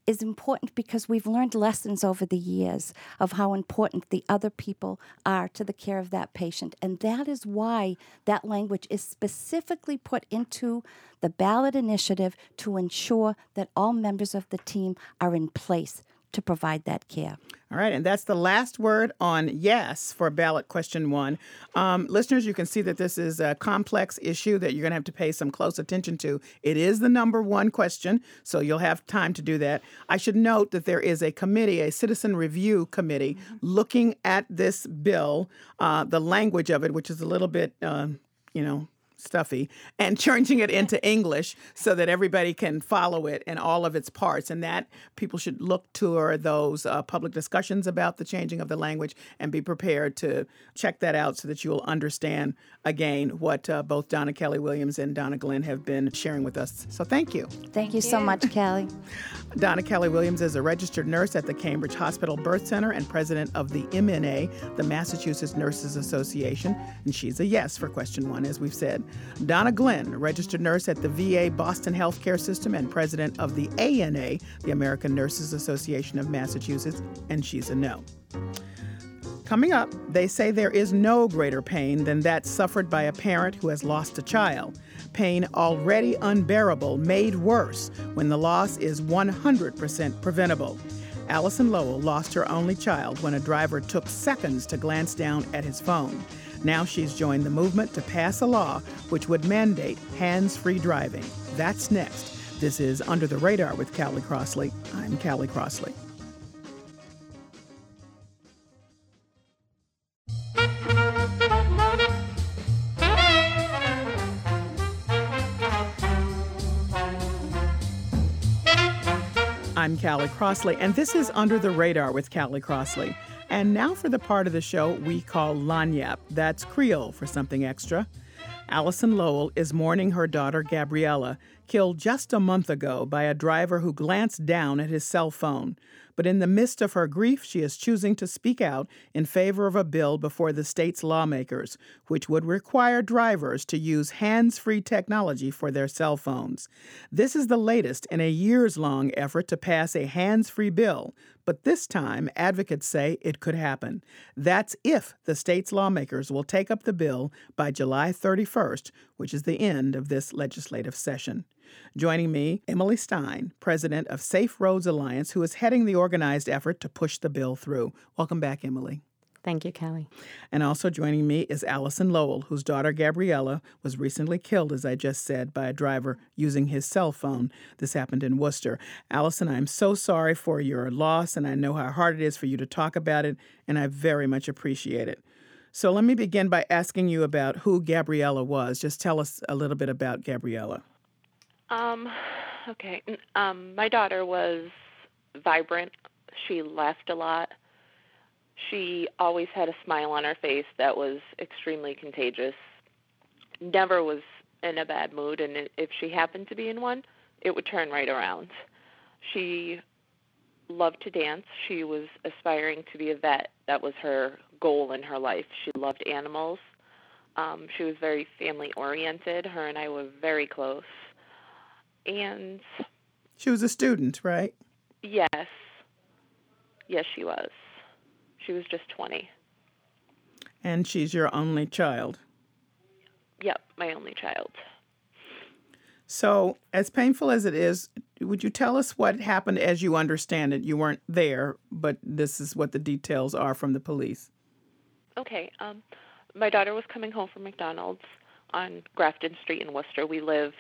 Speaker 10: is important because we've learned lessons over the years of how important the other people are to the care of that patient. And that is why that language is specifically put into the ballot initiative to ensure that all members of the team are in place to provide that care.
Speaker 6: All right, and that's the last word on yes for ballot question one. Um, listeners, you can see that this is a complex issue that you're going to have to pay some close attention to. It is the number one question, so you'll have time to do that. I should note that there is a committee, a citizen review committee, mm-hmm. looking at this bill, uh, the language of it, which is a little bit, uh, you know, stuffy and changing it into English so that everybody can follow it in all of its parts. And that people should look to those uh, public discussions about the changing of the language and be prepared to check that out so that you will understand again what uh, both Donna Kelly Williams and Donna Glenn have been sharing with us. So thank you.
Speaker 10: Thank you so much, Callie.
Speaker 6: Donna Kelly Williams is a registered nurse at the Cambridge Hospital Birth Center and president of the MNA, the Massachusetts Nurses Association. And she's a yes for question one, as we've said. Donna Glenn, registered nurse at the VA Boston Healthcare System and president of the ANA, the American Nurses Association of Massachusetts, and she's a no. Coming up, they say there is no greater pain than that suffered by a parent who has lost a child. Pain already unbearable, made worse when the loss is 100% preventable. Allison Lowell lost her only child when a driver took seconds to glance down at his phone. Now she's joined the movement to pass a law which would mandate hands free driving. That's next. This is Under the Radar with Callie Crossley. I'm Callie Crossley. I'm Callie Crossley, and this is Under the Radar with Callie Crossley. And now for the part of the show we call Lagniappe. That's Creole for something extra. Allison Lowell is mourning her daughter Gabriella, killed just a month ago by a driver who glanced down at his cell phone. But in the midst of her grief, she is choosing to speak out in favor of a bill before the state's lawmakers, which would require drivers to use hands free technology for their cell phones. This is the latest in a years long effort to pass a hands free bill, but this time advocates say it could happen. That's if the state's lawmakers will take up the bill by July 31st, which is the end of this legislative session. Joining me, Emily Stein, president of Safe Roads Alliance, who is heading the organized effort to push the bill through. Welcome back, Emily.
Speaker 15: Thank you, Callie.
Speaker 6: And also joining me is Allison Lowell, whose daughter Gabriella was recently killed, as I just said, by a driver using his cell phone. This happened in Worcester. Allison, I'm so sorry for your loss, and I know how hard it is for you to talk about it, and I very much appreciate it. So let me begin by asking you about who Gabriella was. Just tell us a little bit about Gabriella.
Speaker 15: Um, okay. Um, my daughter was vibrant. She laughed a lot. She always had a smile on her face that was extremely contagious. Never was in a bad mood, and if she happened to be in one, it would turn right around. She loved to dance. She was aspiring to be a vet. That was her goal in her life. She loved animals. Um, she was very family oriented. Her and I were very close. And
Speaker 6: She was a student, right?
Speaker 15: yes, yes, she was. She was just 20.
Speaker 6: And she's your only child.
Speaker 15: Yep, my only child.
Speaker 6: So, as painful as it is, would you tell us what happened as you understand it? You weren't there, but this is what the details are from the police.
Speaker 15: Okay. Um, my daughter was coming home from McDonald's on Grafton Street in Worcester. We live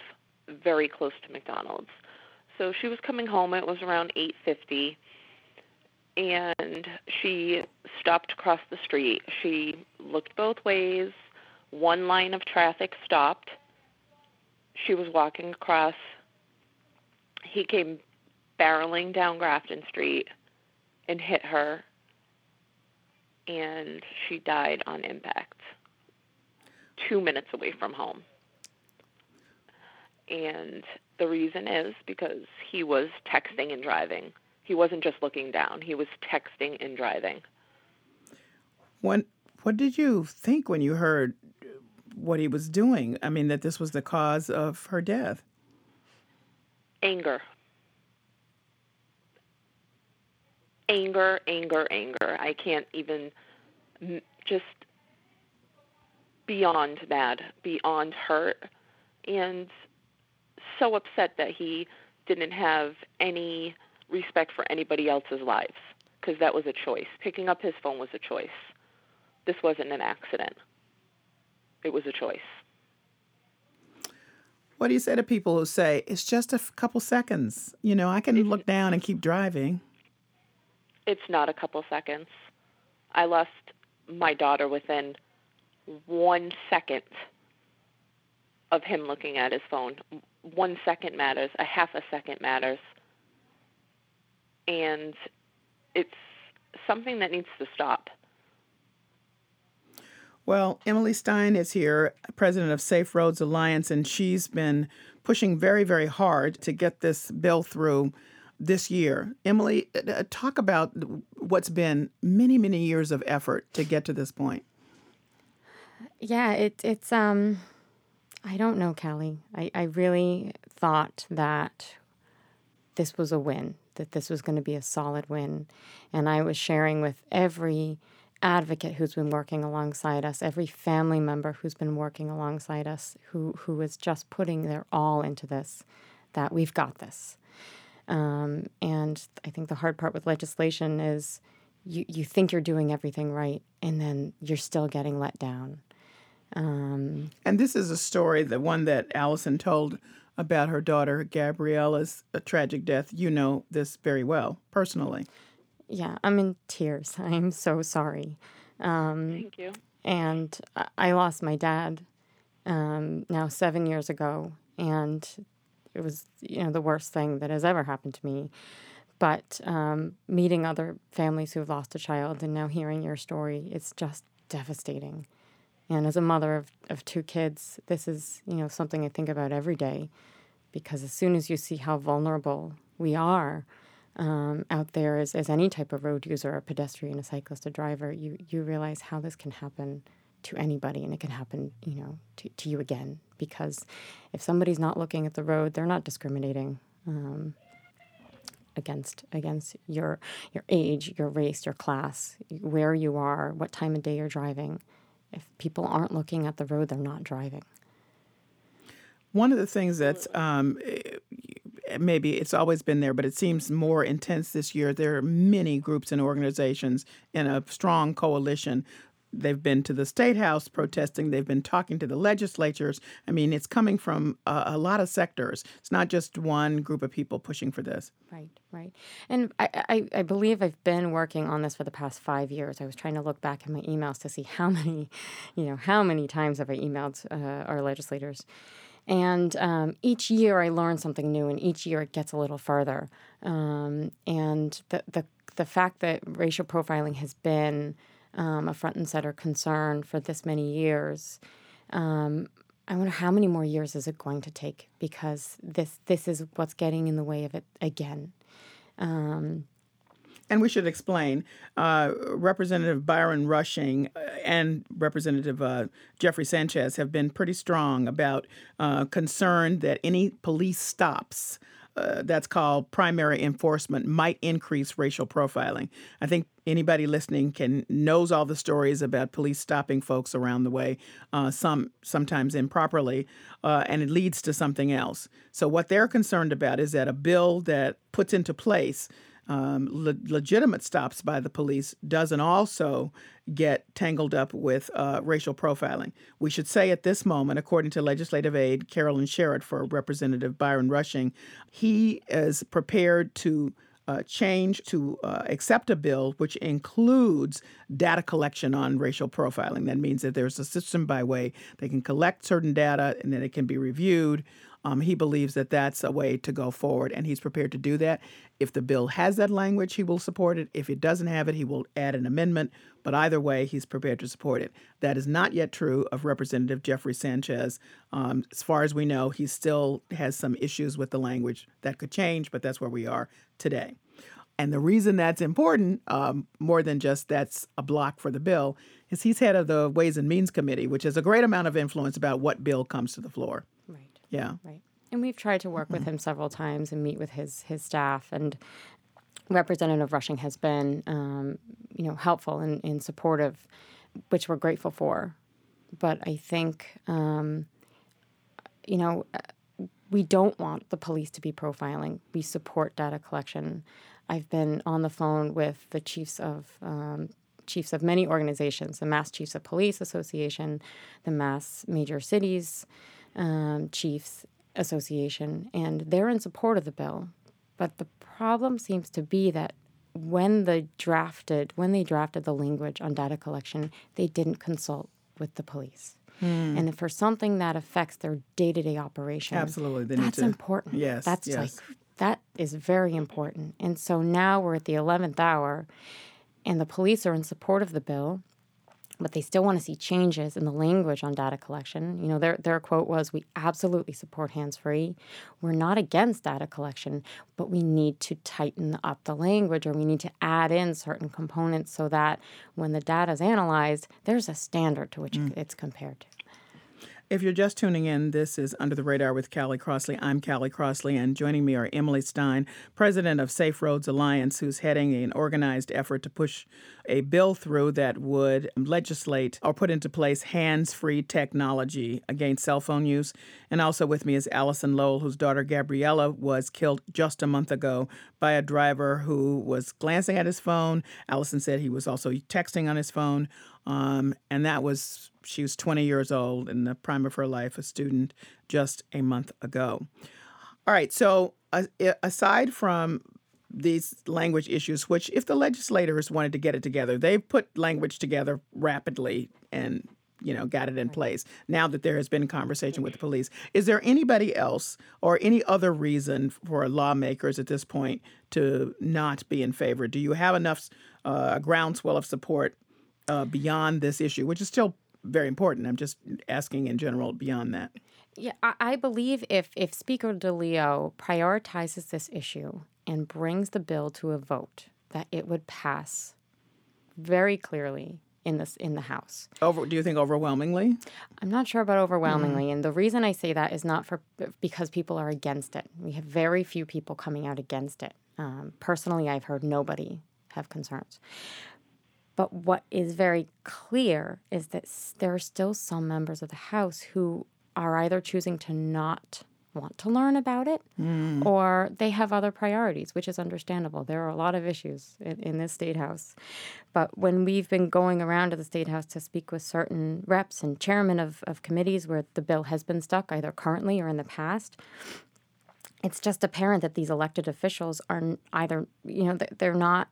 Speaker 15: very close to McDonald's. So she was coming home. It was around 8:50, and she stopped across the street. She looked both ways. One line of traffic stopped. She was walking across. He came barreling down Grafton Street and hit her and she died on impact two minutes away from home. And the reason is because he was texting and driving. He wasn't just looking down, he was texting and driving.
Speaker 6: When, what did you think when you heard what he was doing? I mean, that this was the cause of her death.
Speaker 15: Anger. Anger, anger, anger. I can't even just beyond mad, beyond hurt, and so upset that he didn't have any respect for anybody else's lives because that was a choice. Picking up his phone was a choice. This wasn't an accident. It was a choice.
Speaker 6: What do you say to people who say it's just a f- couple seconds? You know, I can look down and keep driving.
Speaker 15: It's not a couple seconds. I lost my daughter within one second of him looking at his phone. One second matters, a half a second matters. And it's something that needs to stop.
Speaker 6: Well, Emily Stein is here, president of Safe Roads Alliance, and she's been pushing very, very hard to get this bill through this year. Emily, uh, talk about what's been many, many years of effort to get to this point.
Speaker 16: Yeah, it, it's um, I don't know, Callie. I, I really thought that this was a win, that this was going to be a solid win, and I was sharing with every advocate who's been working alongside us, every family member who's been working alongside us, who who is just putting their all into this, that we've got this. Um, and I think the hard part with legislation is you, you think you're doing everything right, and then you're still getting let down. Um,
Speaker 6: And this is a story, the one that Allison told about her daughter Gabriella's uh, tragic death. You know this very well, personally.
Speaker 16: yeah, I'm in tears. I'm so sorry. Um,
Speaker 15: Thank you.
Speaker 16: And I- I lost my dad um, now seven years ago, and it was you know the worst thing that has ever happened to me. But um, meeting other families who've lost a child and now hearing your story, it's just devastating. And as a mother of, of two kids, this is you know something I think about every day, because as soon as you see how vulnerable we are um, out there as, as any type of road user, a pedestrian, a cyclist, a driver, you you realize how this can happen to anybody, and it can happen you know to, to you again. Because if somebody's not looking at the road, they're not discriminating. Um, against against your your age, your race, your class, where you are, what time of day you're driving. If people aren't looking at the road, they're not driving.
Speaker 6: One of the things that's um, eh, maybe it's always been there, but it seems more intense this year. There are many groups and organizations in a strong coalition. They've been to the state house protesting. They've been talking to the legislatures. I mean, it's coming from a, a lot of sectors. It's not just one group of people pushing for this.
Speaker 16: Right, right. And I, I, I believe I've been working on this for the past five years. I was trying to look back at my emails to see how many, you know, how many times have I emailed uh, our legislators. And um, each year I learn something new, and each year it gets a little further. Um, and the, the, the fact that racial profiling has been um, a front and center concern for this many years, um, I wonder how many more years is it going to take because this this is what's getting in the way of it again. Um,
Speaker 6: and we should explain uh, Representative Byron Rushing uh, and Representative uh, Jeffrey Sanchez have been pretty strong about uh, concern that any police stops. Uh, that's called primary enforcement might increase racial profiling. I think anybody listening can knows all the stories about police stopping folks around the way, uh, some sometimes improperly, uh, and it leads to something else. So what they're concerned about is that a bill that puts into place um, le- legitimate stops by the police doesn't also get tangled up with uh, racial profiling. We should say at this moment, according to legislative aide Carolyn Sherrod for Representative Byron Rushing, he is prepared to uh, change to uh, accept a bill which includes data collection on racial profiling. That means that there's a system by way they can collect certain data and then it can be reviewed. Um, he believes that that's a way to go forward, and he's prepared to do that. If the bill has that language, he will support it. If it doesn't have it, he will add an amendment. But either way, he's prepared to support it. That is not yet true of Representative Jeffrey Sanchez. Um, as far as we know, he still has some issues with the language that could change, but that's where we are today. And the reason that's important, um, more than just that's a block for the bill, is he's head of the Ways and Means Committee, which has a great amount of influence about what bill comes to the floor. Yeah.
Speaker 16: Right. And we've tried to work with him several times and meet with his his staff. And Representative Rushing has been, um, you know, helpful and, and, supportive, which we're grateful for. But I think, um, you know, we don't want the police to be profiling. We support data collection. I've been on the phone with the chiefs of um, chiefs of many organizations: the Mass Chiefs of Police Association, the Mass Major Cities um, Chiefs Association, and they're in support of the bill. But the problem seems to be that when they drafted when they drafted the language on data collection, they didn't consult with the police. Hmm. And for something that affects their day-to-day operation,
Speaker 6: absolutely,
Speaker 16: that's
Speaker 6: to,
Speaker 16: important.
Speaker 6: Yes,
Speaker 16: that's
Speaker 6: yes.
Speaker 16: like that is very important. And so now we're at the 11th hour and the police are in support of the bill, but they still want to see changes in the language on data collection. You know, their, their quote was We absolutely support hands free. We're not against data collection, but we need to tighten up the language or we need to add in certain components so that when the data is analyzed, there's a standard to which mm. it's compared to.
Speaker 6: If you're just tuning in, this is Under the Radar with Callie Crossley. I'm Callie Crossley, and joining me are Emily Stein, president of Safe Roads Alliance, who's heading an organized effort to push a bill through that would legislate or put into place hands free technology against cell phone use. And also with me is Allison Lowell, whose daughter Gabriella was killed just a month ago by a driver who was glancing at his phone. Allison said he was also texting on his phone. Um, and that was, she was 20 years old in the prime of her life, a student just a month ago. All right, so uh, aside from these language issues, which if the legislators wanted to get it together, they've put language together rapidly and you know got it in place now that there has been conversation with the police. Is there anybody else or any other reason for lawmakers at this point to not be in favor? Do you have enough uh, groundswell of support uh, beyond this issue, which is still very important. I'm just asking in general beyond that.
Speaker 16: Yeah, I believe if if Speaker DeLeo prioritizes this issue and brings the bill to a vote, that it would pass very clearly in this in the House.
Speaker 6: Over, do you think overwhelmingly?
Speaker 16: I'm not sure about overwhelmingly, mm. and the reason I say that is not for because people are against it. We have very few people coming out against it. Um, personally, I've heard nobody have concerns. But what is very clear is that there are still some members of the House who are either choosing to not want to learn about it mm. or they have other priorities, which is understandable. There are a lot of issues in, in, this state house. But when we've been going around to the state house to speak with certain reps and chairmen of, of committees where the bill has been stuck, either currently or in the past, it's just apparent that these elected officials are either, you know, they're not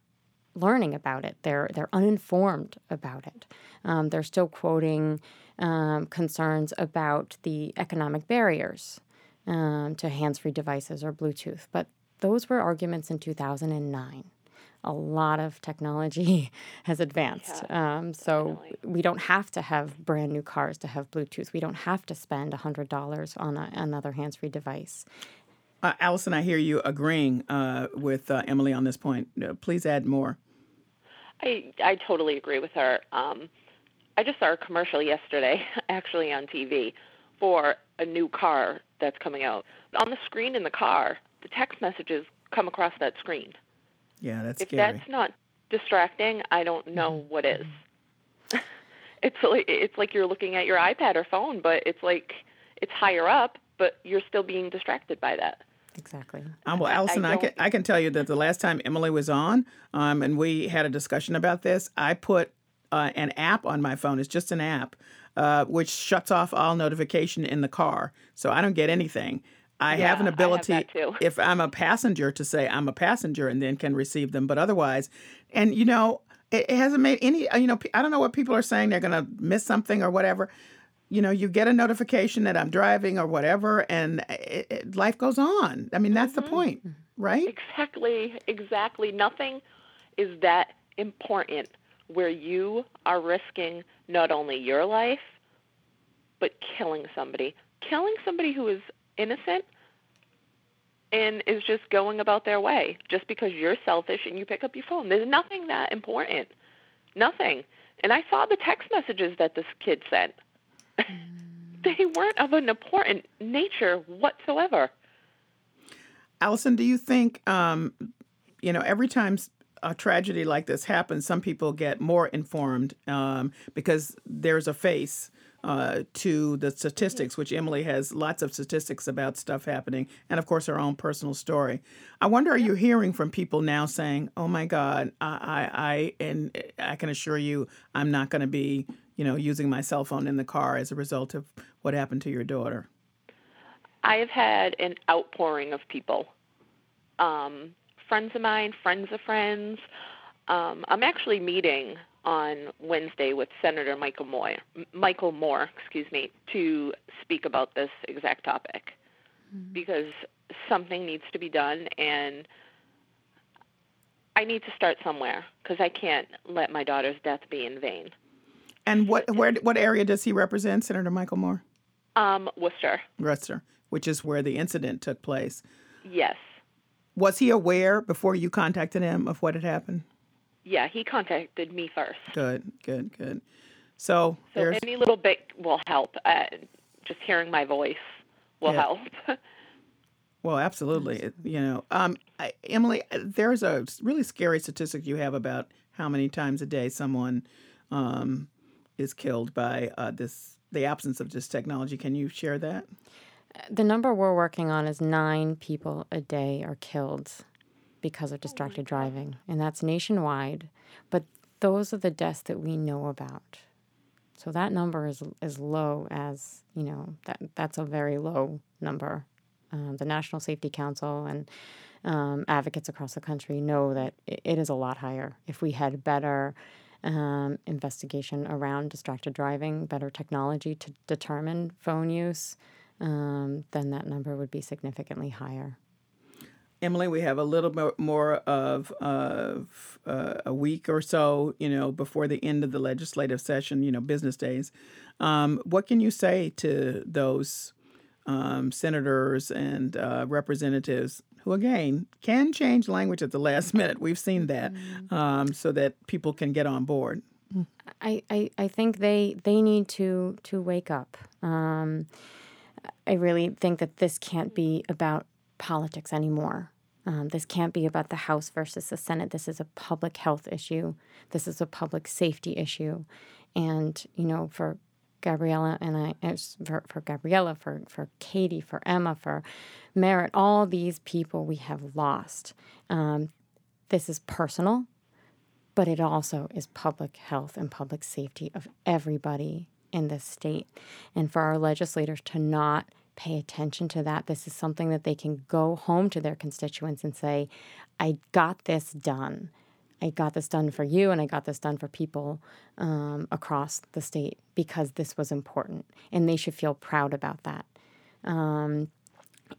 Speaker 16: learning about it. They're they're uninformed about it. Um, they're still quoting um, concerns about the economic barriers um, to hands free devices or Bluetooth. But those were arguments in 2009. A lot of technology has advanced.
Speaker 15: Yeah,
Speaker 16: um, so we don't have to have brand new cars to have Bluetooth. We don't have to spend $100 on a, another hands free device.
Speaker 6: Uh, Allison, I hear you agreeing uh, with uh, Emily on this point. Uh, please add more.
Speaker 15: I I totally agree with her. Um, I just saw a commercial yesterday, actually on TV, for a new car that's coming out. On the screen in the car, the text messages come across that screen.
Speaker 6: Yeah, that's
Speaker 15: if
Speaker 6: scary.
Speaker 15: that's not distracting, I don't know what is. it's like it's like you're looking at your iPad or phone, but it's like it's higher up, but you're still being distracted by that.
Speaker 16: Exactly.
Speaker 6: Um, well, Allison, I, can I can tell you that the last time Emily was on, um, and we had a discussion about this, I put uh, an app on my phone. It's just an app, uh, which shuts off all notification in the car, so I don't get anything. I
Speaker 15: Yeah,
Speaker 6: have an
Speaker 15: I have
Speaker 6: ability,
Speaker 15: too.
Speaker 6: if I'm a passenger, to say I'm a passenger and then can receive them. But otherwise, and you know, it, it hasn't made any. You know, I don't know what people are saying. They're going to miss something or whatever. You know, you get a notification that I'm driving or whatever, and it, it, life goes on. I mean, that's the mm-hmm. point, right?
Speaker 15: Exactly, exactly. Nothing is that important where you are risking not only your life, but killing somebody. Killing somebody who is innocent and is just going about their way just because you're selfish and you pick up your phone. There's nothing that important. Nothing. And I saw the text messages that this kid sent. They weren't of an important nature whatsoever.
Speaker 6: Allison, do you think, um, you know, every time a tragedy like this happens, some people get more informed um, because there's a face uh, to the statistics, which Emily has lots of statistics about stuff happening, and of course her own personal story. I wonder, are you hearing from people now saying, "Oh my God, I, I, I and I can assure you, I'm not going to be, you know, using my cell phone in the car as a result of what happened to your daughter."
Speaker 15: I have had an outpouring of people. Um, friends of mine, friends of friends. Um, I'm actually meeting on Wednesday with Senator Michael Moore, Michael Moore, excuse me, to speak about this exact topic because something needs to be done and I need to start somewhere because I can't let my daughter's death be in vain.
Speaker 6: And what where what area does he represent, Senator Michael Moore?
Speaker 15: Um, Worcester,
Speaker 6: Worcester, which is where the incident took place.
Speaker 15: yes.
Speaker 6: Was he aware before you contacted him of what had happened?
Speaker 15: Yeah, he contacted me first.
Speaker 6: Good, good, good. So,
Speaker 15: So
Speaker 6: there's
Speaker 15: any little bit will help. Uh, just hearing my voice will
Speaker 6: Yeah.
Speaker 15: help.
Speaker 6: well, absolutely. It- You know, um, I, Emily, there's a really scary statistic you have about how many times a day someone um, is killed by uh, this the absence of this technology. Can you share that?
Speaker 16: The number we're working on is nine people a day are killed because of distracted driving, and that's nationwide. But those are the deaths that we know about. So that number is as low as you know that that's a very low number. Um, the National Safety Council and um, advocates across the country know that it, it is a lot higher. If we had better um, investigation around distracted driving, better technology to determine phone use, um, then that number would be significantly higher.
Speaker 6: Emily, we have a little bit more of, of uh, a week or so, you know, before the end of the legislative session, you know, business days. Um, what can you say to those um, senators and uh, representatives who, again, can change language at the last minute? We've seen that, um, so that people can get on board.
Speaker 16: I, I, I think they they need to to wake up. Um, I really think that this can't be about politics anymore. Um, this can't be about the House versus the Senate. This is a public health issue. This is a public safety issue, and you know, for Gabriella and I, for, for Gabriella, for for Katie, for Emma, for Merritt, all these people we have lost. Um, this is personal but it also is public health and public safety of everybody in this state. And for our legislators to not pay attention to that, this is something that they can go home to their constituents and say, I got this done. I got this done for you and I got this done for people um, across the state because this was important and they should feel proud about that. Um,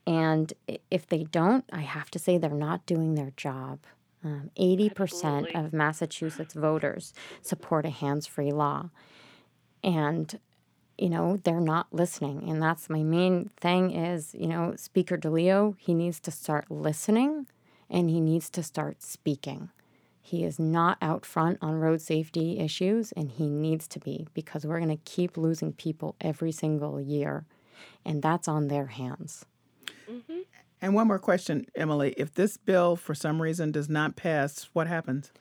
Speaker 16: and if they don't, I have to say they're not doing their job. Um, 80% Absolutely. of Massachusetts voters support a hands free law. And you know they're not listening and that's my main thing is you know speaker DeLeo he needs to start listening and he needs to start speaking he is not out front on road safety issues, and he needs to be because we're going to keep losing people every single year, and that's on their hands.
Speaker 6: Mm-hmm. And one more question, Emily. If this bill, for some reason, does not pass, what happens?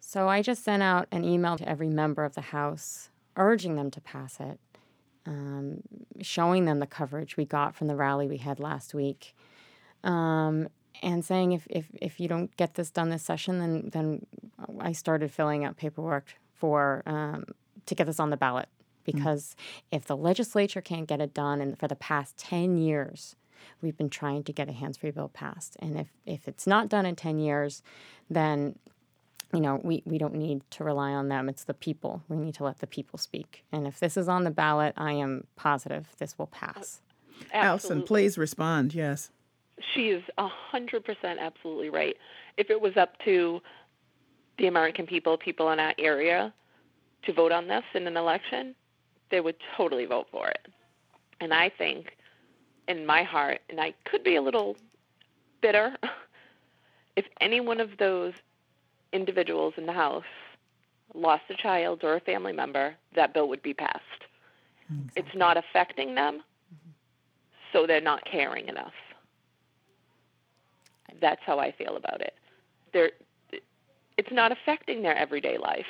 Speaker 16: So I just sent out an email to every member of the House urging them to pass it, um, showing them the coverage we got from the rally we had last week. Um, and saying if, if, if you don't get this done this session, then then I started filling out paperwork for um, to get this on the ballot mm. because mm-hmm. if the legislature can't get it done, and for the past ten years, we've been trying to get a hands-free bill passed, and if if it's not done in ten years, then you know, we, we don't need to rely on them. It's the people. We need to let the people speak. And if this is on the ballot, I am positive this will pass.
Speaker 15: Absolutely.
Speaker 6: Allison, please respond. Yes
Speaker 15: she is a hundred percent absolutely right. If it was up to the American people, people in our area, to vote on this in an election, they would totally vote for it. And I think, in my heart, and I could be a little bitter, if any one of those individuals in the House lost a child or a family member, that bill would be passed. Exactly. It's not affecting them, so they're not caring enough. That's how I feel about it. They're, it's not affecting their everyday life.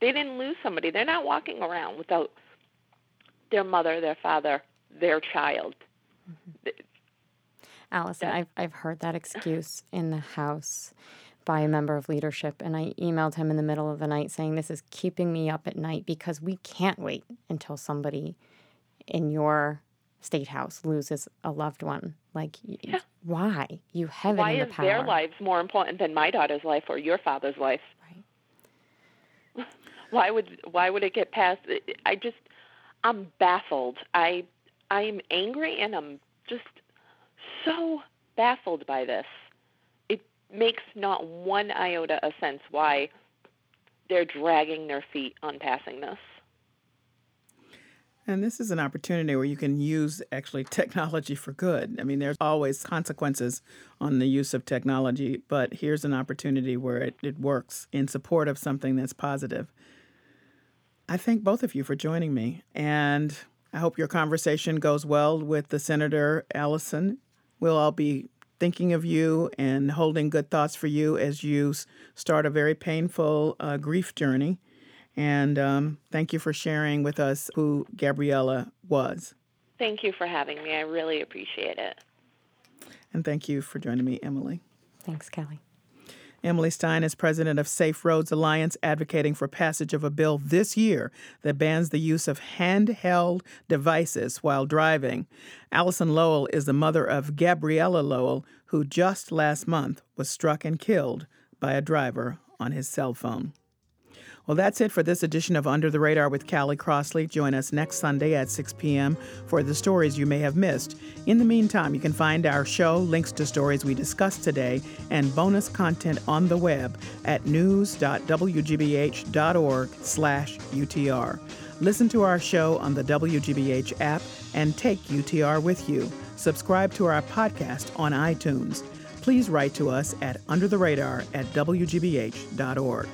Speaker 15: They didn't lose somebody. They're not walking around without their mother, their father, their child. Mm-hmm.
Speaker 16: Allison, I've I've heard that excuse in the house by a member of leadership, and I emailed him in the middle of the night saying this is keeping me up at night because we can't wait until somebody in your state house loses a loved one. Like, yeah. why? You have
Speaker 15: why
Speaker 16: it in
Speaker 15: the
Speaker 16: power.
Speaker 15: Why is their lives more important than my daughter's life or your father's life? Right. why would why would it get past? I just I'm baffled. I I'm angry and I'm just so baffled by this. It makes not one iota of sense why they're dragging their feet on passing this.
Speaker 6: And this is an opportunity where you can use actually technology for good. I mean, there's always consequences on the use of technology, but here's an opportunity where it, it works in support of something that's positive. I thank both of you for joining me, and I hope your conversation goes well with the Senator Allison. We'll all be thinking of you and holding good thoughts for you as you start a very painful uh, grief journey. And um, thank you for sharing with us who Gabriella was.
Speaker 15: Thank you for having me. I really appreciate it.
Speaker 6: And thank you for joining me, Emily.
Speaker 16: Thanks, Callie.
Speaker 6: Emily Stein is president of Safe Roads Alliance, advocating for passage of a bill this year that bans the use of handheld devices while driving. Allison Lowell is the mother of Gabriella Lowell, who just last month was struck and killed by a driver on his cell phone. Well, that's it for this edition of Under the Radar with Callie Crossley. Join us next Sunday at 6 p.m. for the stories you may have missed. In the meantime, you can find our show, links to stories we discussed today, and bonus content on the web at news.wgbh.org slash UTR. Listen to our show on the WGBH app and take UTR with you. Subscribe to our podcast on iTunes. Please write to us at under the radar at wgbh.org.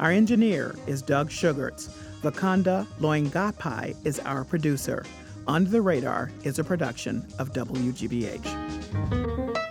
Speaker 6: Our engineer is Doug Sugarts. Vakanda Loingapai is our producer. Under the Radar is a production of WGBH.